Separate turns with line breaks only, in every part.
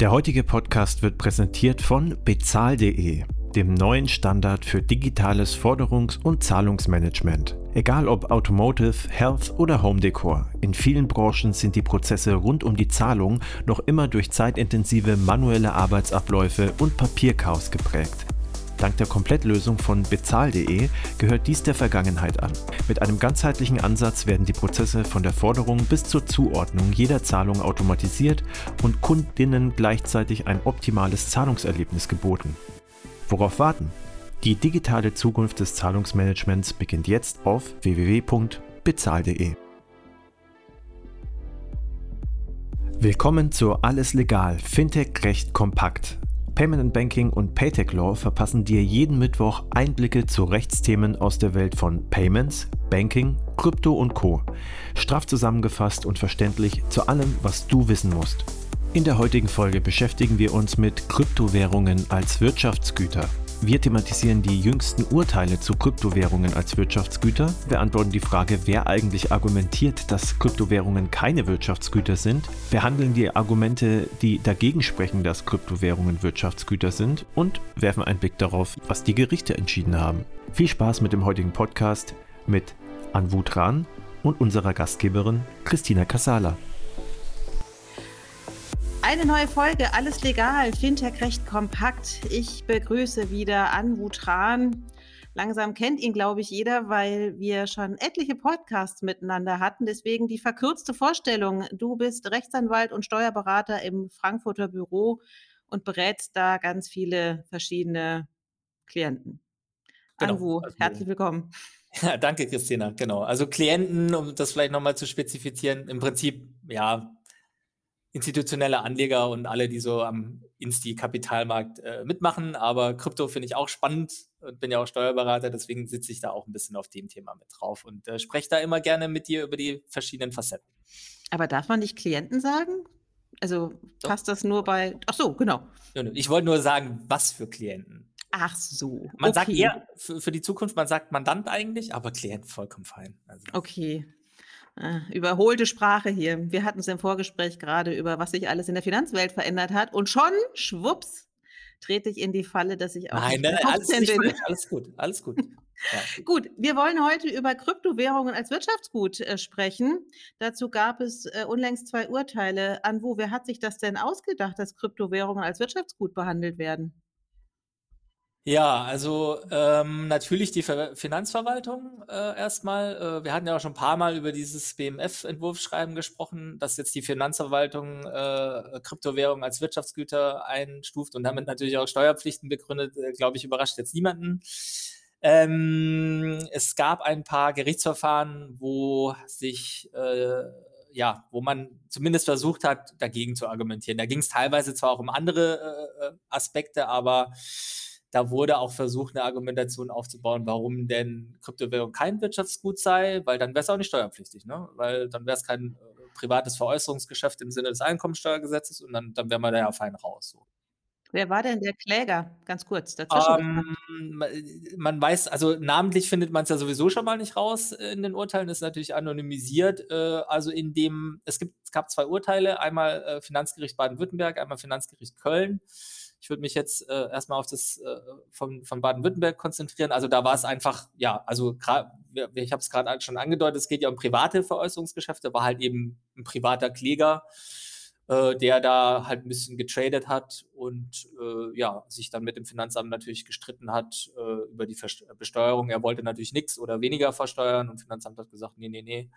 Der heutige Podcast wird präsentiert von bezahl.de, dem neuen Standard für digitales Forderungs- und Zahlungsmanagement. Egal ob Automotive, Health oder Home Decor, in vielen Branchen sind die Prozesse rund um die Zahlung noch immer durch zeitintensive manuelle Arbeitsabläufe und Papierchaos geprägt. Dank der Komplettlösung von bezahl.de gehört dies der Vergangenheit an. Mit einem ganzheitlichen Ansatz werden die Prozesse von der Forderung bis zur Zuordnung jeder Zahlung automatisiert und Kundinnen gleichzeitig ein optimales Zahlungserlebnis geboten. Worauf warten? Die digitale Zukunft des Zahlungsmanagements beginnt jetzt auf www.bezahl.de. Willkommen zu Alles Legal, Fintech Recht Kompakt, Payment Banking und Paytech Law verpassen dir jeden Mittwoch Einblicke zu Rechtsthemen aus der Welt von Payments, Banking, Krypto und Co. Straff zusammengefasst und verständlich zu allem, was du wissen musst. In der heutigen Folge beschäftigen wir uns mit Kryptowährungen als Wirtschaftsgüter. Wir thematisieren die jüngsten Urteile zu Kryptowährungen als Wirtschaftsgüter, beantworten die Frage, wer eigentlich argumentiert, dass Kryptowährungen keine Wirtschaftsgüter sind, behandeln die Argumente, die dagegen sprechen, dass Kryptowährungen Wirtschaftsgüter sind und werfen einen Blick darauf, was die Gerichte entschieden haben. Viel Spaß mit dem heutigen Podcast mit Anwut Rahn und unserer Gastgeberin Christina Casala.
Eine neue Folge, alles legal, Fintech recht kompakt. Ich begrüße wieder Anwu Tran. Langsam kennt ihn, glaube ich, jeder, weil wir schon etliche Podcasts miteinander hatten. Deswegen die verkürzte Vorstellung. Du bist Rechtsanwalt und Steuerberater im Frankfurter Büro und berätst da ganz viele verschiedene Klienten. Genau. Anwu, also, herzlich willkommen.
Ja, danke, Christina. Genau. Also Klienten, um das vielleicht nochmal zu spezifizieren, im Prinzip, ja, institutionelle Anleger und alle, die so am Insti-Kapitalmarkt äh, mitmachen. Aber Krypto finde ich auch spannend und bin ja auch Steuerberater, deswegen sitze ich da auch ein bisschen auf dem Thema mit drauf und äh, spreche da immer gerne mit dir über die verschiedenen Facetten.
Aber darf man nicht Klienten sagen? Also passt das nur bei. Ach so, genau.
Ich wollte nur sagen, was für Klienten.
Ach so.
Man okay. sagt eher für, für, die Zukunft, man sagt Mandant eigentlich, aber Klient vollkommen fein.
Also. Okay, überholte Sprache hier. Wir hatten es im Vorgespräch gerade über, was sich alles in der Finanzwelt verändert hat. Und schon, schwupps, trete ich in die Falle, dass ich auch.
Nein, nein, alles, bin. alles gut, alles gut.
Ja. Gut, wir wollen heute über Kryptowährungen als Wirtschaftsgut äh, sprechen. Dazu gab es äh, unlängst zwei Urteile. An wo, wer hat sich das denn ausgedacht, dass Kryptowährungen als Wirtschaftsgut behandelt werden?
Ja, also ähm, natürlich die Ver Finanzverwaltung äh, erstmal. Äh, wir hatten ja auch schon ein paar Mal über dieses BMF-Entwurfsschreiben gesprochen, dass jetzt die Finanzverwaltung äh, Kryptowährungen als Wirtschaftsgüter einstuft und damit natürlich auch Steuerpflichten begründet, äh, glaube ich, überrascht jetzt niemanden. Ähm, es gab ein paar Gerichtsverfahren, wo sich äh, ja, wo man zumindest versucht hat, dagegen zu argumentieren. Da ging es teilweise zwar auch um andere äh, äh Aspekte, aber da wurde auch versucht, eine Argumentation aufzubauen, warum denn Kryptowährung kein Wirtschaftsgut sei, weil dann wäre es auch nicht steuerpflichtig, ne? Weil dann wäre es kein äh, privates Veräußerungsgeschäft im Sinne des Einkommensteuergesetzes und dann, dann wären wir da ja fein raus. So.
Wer war denn der Kläger? Ganz kurz
dazwischen. Ähm, man weiß, also namentlich findet man es ja sowieso schon mal nicht raus in den Urteilen, ist natürlich anonymisiert. Äh, also in dem, es gibt, es gab zwei Urteile, einmal äh, Finanzgericht Baden-Württemberg, einmal Finanzgericht Köln. Ich würde mich jetzt äh, erstmal auf das äh, von, von Baden-Württemberg konzentrieren. Also da war es einfach, ja, also ich habe es gerade schon angedeutet, es geht ja um private Veräußerungsgeschäfte, war halt eben ein privater Kläger, äh, der da halt ein bisschen getradet hat und äh, ja, sich dann mit dem Finanzamt natürlich gestritten hat äh, über die Verst Besteuerung. Er wollte natürlich nichts oder weniger versteuern und Finanzamt hat gesagt, nee, nee, nee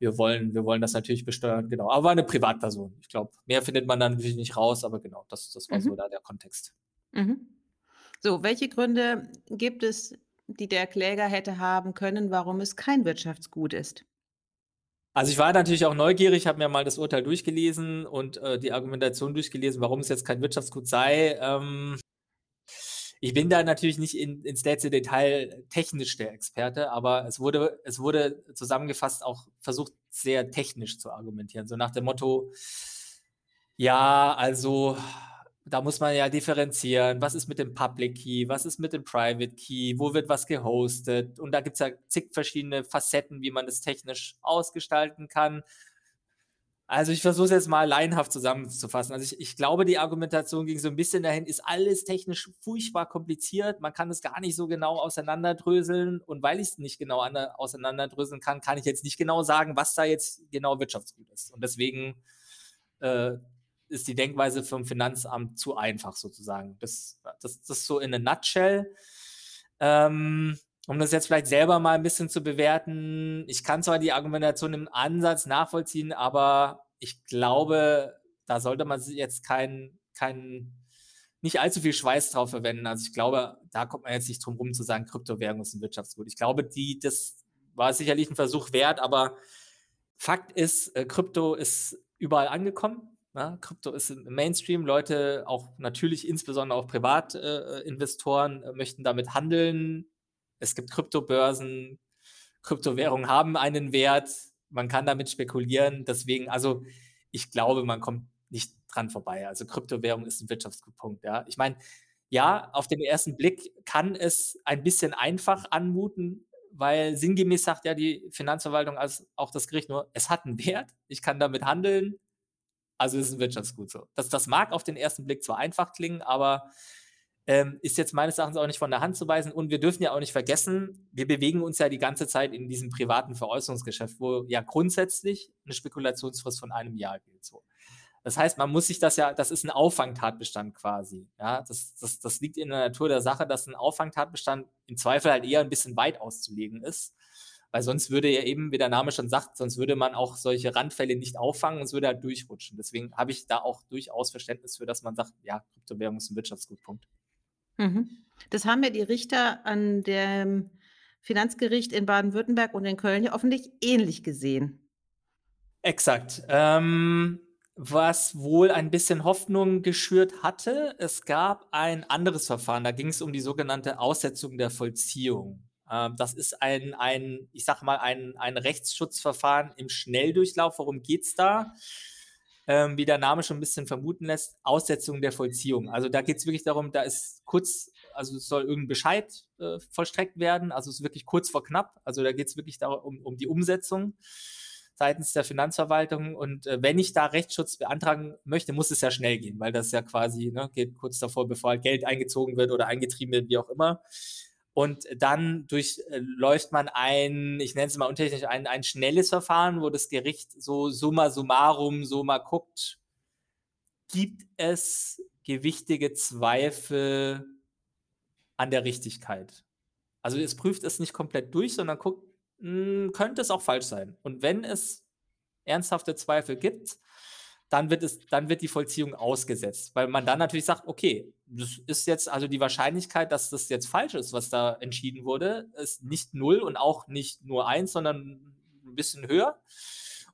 wir wollen, wir wollen das natürlich besteuern, genau. Aber eine Privatperson. Ich glaube, mehr findet man dann natürlich nicht raus, aber genau, das, das war mhm. so da der Kontext.
Mhm. So, welche Gründe gibt es, die der Kläger hätte haben können, warum es kein Wirtschaftsgut ist?
Also ich war natürlich auch neugierig, habe mir mal das Urteil durchgelesen und äh, die Argumentation durchgelesen, warum es jetzt kein Wirtschaftsgut sei. Ähm, ich bin da natürlich nicht in, ins letzte Detail technisch der Experte, aber es wurde, es wurde zusammengefasst auch versucht, sehr technisch zu argumentieren. So nach dem Motto, ja, also da muss man ja differenzieren, was ist mit dem Public Key, was ist mit dem Private Key, wo wird was gehostet. Und da gibt es ja zig verschiedene Facetten, wie man das technisch ausgestalten kann. Also ich versuche es jetzt mal laienhaft zusammenzufassen. Also ich, ich, glaube, die Argumentation ging so ein bisschen dahin, ist alles technisch furchtbar kompliziert, man kann es gar nicht so genau auseinanderdröseln und weil ich es nicht genau auseinanderdröseln kann, kann ich jetzt nicht genau sagen, was da jetzt genau Wirtschaftsgut ist. Und deswegen äh, ist die Denkweise vom Finanzamt zu einfach sozusagen. Das, das, das ist so in a nutshell. Ähm, um das jetzt vielleicht selber mal ein bisschen zu bewerten, ich kann zwar die Argumentation im Ansatz nachvollziehen, aber ich glaube, da sollte man jetzt kein, kein, nicht allzu viel Schweiß drauf verwenden. Also ich glaube, da kommt man jetzt nicht drum rum zu sagen, Kryptowährung ist ein Wirtschaftsgut. Ich glaube, die, das war sicherlich ein Versuch wert, aber Fakt ist, äh, Krypto ist überall angekommen. Ja, Krypto ist im Mainstream. Leute, auch natürlich insbesondere auch Privatinvestoren, äh, möchten damit handeln, es gibt Kryptobörsen, Kryptowährungen haben einen Wert, man kann damit spekulieren. Deswegen, also ich glaube, man kommt nicht dran vorbei. Also Kryptowährung ist ein Wirtschaftspunkt. Ja, ich meine, ja, auf den ersten Blick kann es ein bisschen einfach anmuten, weil sinngemäß sagt ja die Finanzverwaltung als auch das Gericht nur, es hat einen Wert, ich kann damit handeln, also ist ein Wirtschaftsgut so. Das, das mag auf den ersten Blick zwar einfach klingen, aber ähm, ist jetzt meines Erachtens auch nicht von der Hand zu weisen. Und wir dürfen ja auch nicht vergessen, wir bewegen uns ja die ganze Zeit in diesem privaten Veräußerungsgeschäft, wo ja grundsätzlich eine Spekulationsfrist von einem Jahr gilt. So. Das heißt, man muss sich das ja, das ist ein Auffangtatbestand quasi. Ja, das, das, das liegt in der Natur der Sache, dass ein Auffangtatbestand im Zweifel halt eher ein bisschen weit auszulegen ist. Weil sonst würde ja eben, wie der Name schon sagt, sonst würde man auch solche Randfälle nicht auffangen und es würde halt durchrutschen. Deswegen habe ich da auch durchaus Verständnis für, dass man sagt, ja, Kryptowährung ist ein Wirtschaftsgutpunkt.
Mhm. Das haben ja die Richter an dem Finanzgericht in Baden-Württemberg und in Köln ja offensichtlich ähnlich gesehen.
Exakt. Ähm, was wohl ein bisschen Hoffnung geschürt hatte, es gab ein anderes Verfahren, da ging es um die sogenannte Aussetzung der Vollziehung. Ähm, das ist ein, ein, ich sag mal, ein, ein Rechtsschutzverfahren im Schnelldurchlauf. Worum geht es da? Ähm, wie der Name schon ein bisschen vermuten lässt, Aussetzung der Vollziehung. Also da geht es wirklich darum, da ist kurz, also soll irgendein Bescheid äh, vollstreckt werden, also es ist wirklich kurz vor knapp. Also da geht es wirklich darum, um, um die Umsetzung seitens der Finanzverwaltung. Und äh, wenn ich da Rechtsschutz beantragen möchte, muss es ja schnell gehen, weil das ja quasi ne, geht kurz davor, bevor halt Geld eingezogen wird oder eingetrieben wird, wie auch immer. Und dann durchläuft man ein, ich nenne es mal untechnisch, ein, ein schnelles Verfahren, wo das Gericht so summa summarum so mal guckt, gibt es gewichtige Zweifel an der Richtigkeit. Also es prüft es nicht komplett durch, sondern guckt, mh, hm, könnte es auch falsch sein. Und wenn es ernsthafte Zweifel gibt, dann wird es, dann wird die Vollziehung ausgesetzt, weil man dann natürlich sagt, okay, das ist jetzt also die Wahrscheinlichkeit, dass das jetzt falsch ist, was da entschieden wurde, ist nicht null und auch nicht nur eins, sondern ein bisschen höher.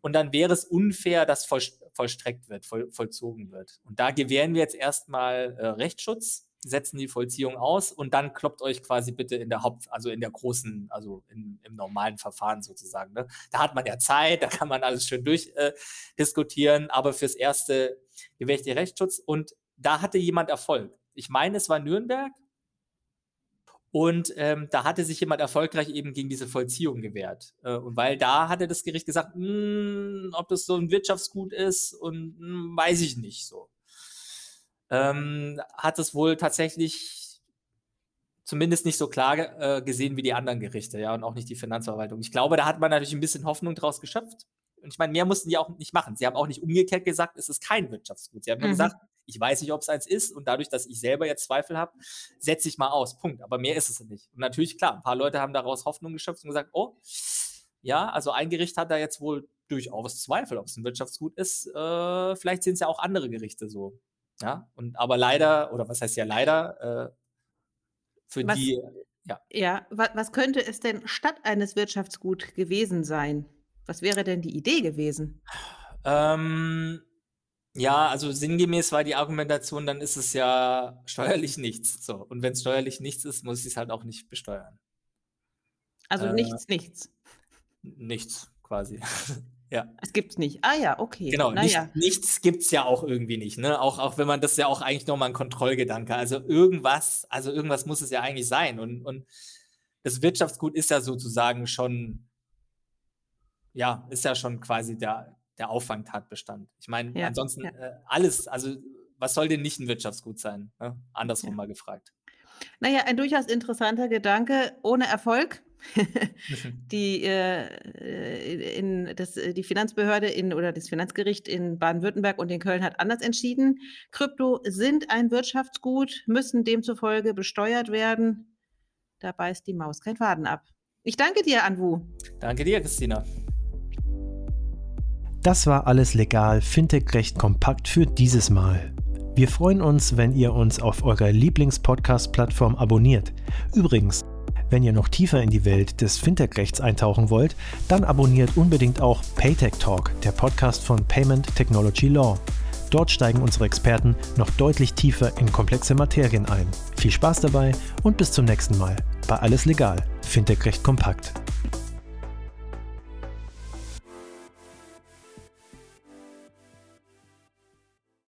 Und dann wäre es unfair, dass voll, vollstreckt wird, voll, vollzogen wird. Und da gewähren wir jetzt erstmal äh, Rechtsschutz setzen die Vollziehung aus und dann kloppt euch quasi bitte in der Haupt, also in der großen, also in, im normalen Verfahren sozusagen. Ne? Da hat man ja Zeit, da kann man alles schön durchdiskutieren, äh, aber fürs Erste gewähre ich den Rechtsschutz und da hatte jemand Erfolg. Ich meine, es war Nürnberg und ähm, da hatte sich jemand erfolgreich eben gegen diese Vollziehung gewehrt. Äh, und weil da hatte das Gericht gesagt, hm, ob das so ein Wirtschaftsgut ist und hm, weiß ich nicht so ähm, hat es wohl tatsächlich zumindest nicht so klar äh, gesehen wie die anderen Gerichte, ja, und auch nicht die Finanzverwaltung. Ich glaube, da hat man natürlich ein bisschen Hoffnung draus geschöpft. Und ich meine, mehr mussten die auch nicht machen. Sie haben auch nicht umgekehrt gesagt, es ist kein Wirtschaftsgut. Sie haben nur mhm. gesagt, ich weiß nicht, ob es eins ist und dadurch, dass ich selber jetzt Zweifel habe, setze ich mal aus. Punkt. Aber mehr ist es nicht. Und natürlich, klar, ein paar Leute haben daraus Hoffnung geschöpft und gesagt, oh, ja, also ein Gericht hat da jetzt wohl durchaus Zweifel, ob es ein Wirtschaftsgut ist. Äh, vielleicht sind es ja auch andere Gerichte so. Ja, und aber leider, oder was heißt ja leider, äh, für
was,
die,
ja. Ja, was, was könnte es denn statt eines Wirtschaftsgut gewesen sein? Was wäre denn die Idee gewesen?
Ähm, ja, also sinngemäß war die Argumentation, dann ist es ja steuerlich nichts. So. Und wenn es steuerlich nichts ist, muss ich es halt auch nicht besteuern.
Also äh, nichts, nichts.
Nichts, quasi. Ja.
Es gibt's nicht. Ah ja, okay.
Genau, nicht, ja. nichts gibt's ja auch irgendwie nicht, ne? Auch, auch wenn man das ja auch eigentlich nochmal ein Kontrollgedanke. Also irgendwas, also irgendwas muss es ja eigentlich sein. Und, und das Wirtschaftsgut ist ja sozusagen schon, ja, ist ja schon quasi der, der Auffangtatbestand. Ich meine,
Ja,
ansonsten
ja.
äh, alles, also was soll denn nicht ein Wirtschaftsgut sein? Ne? Andersrum mal gefragt.
Na ja, ein durchaus interessanter Gedanke, ohne Erfolg. Die, äh, in das äh, die Finanzbehörde in oder das Finanzgericht in Baden-Württemberg und in Köln hat anders entschieden. Krypto sind ein Wirtschaftsgut, müssen demzufolge besteuert werden. Da beißt die Maus kein Faden ab. Ich danke dir, Anwu.
Danke dir, Christina.
Das war alles legal, Fintech recht kompakt für dieses Mal. Wir freuen uns, wenn ihr uns auf eurer Lieblings-Podcast-Plattform abonniert. Übrigens, wenn ihr noch tiefer in die Welt des Fintech-Rechts eintauchen wollt, dann abonniert unbedingt auch Paytech Talk, der Podcast von Payment Technology Law. Dort steigen unsere Experten noch deutlich tiefer in komplexe Materien ein. Viel Spaß dabei und bis zum nächsten Mal bei Alles Legal, Fintech recht kompakt.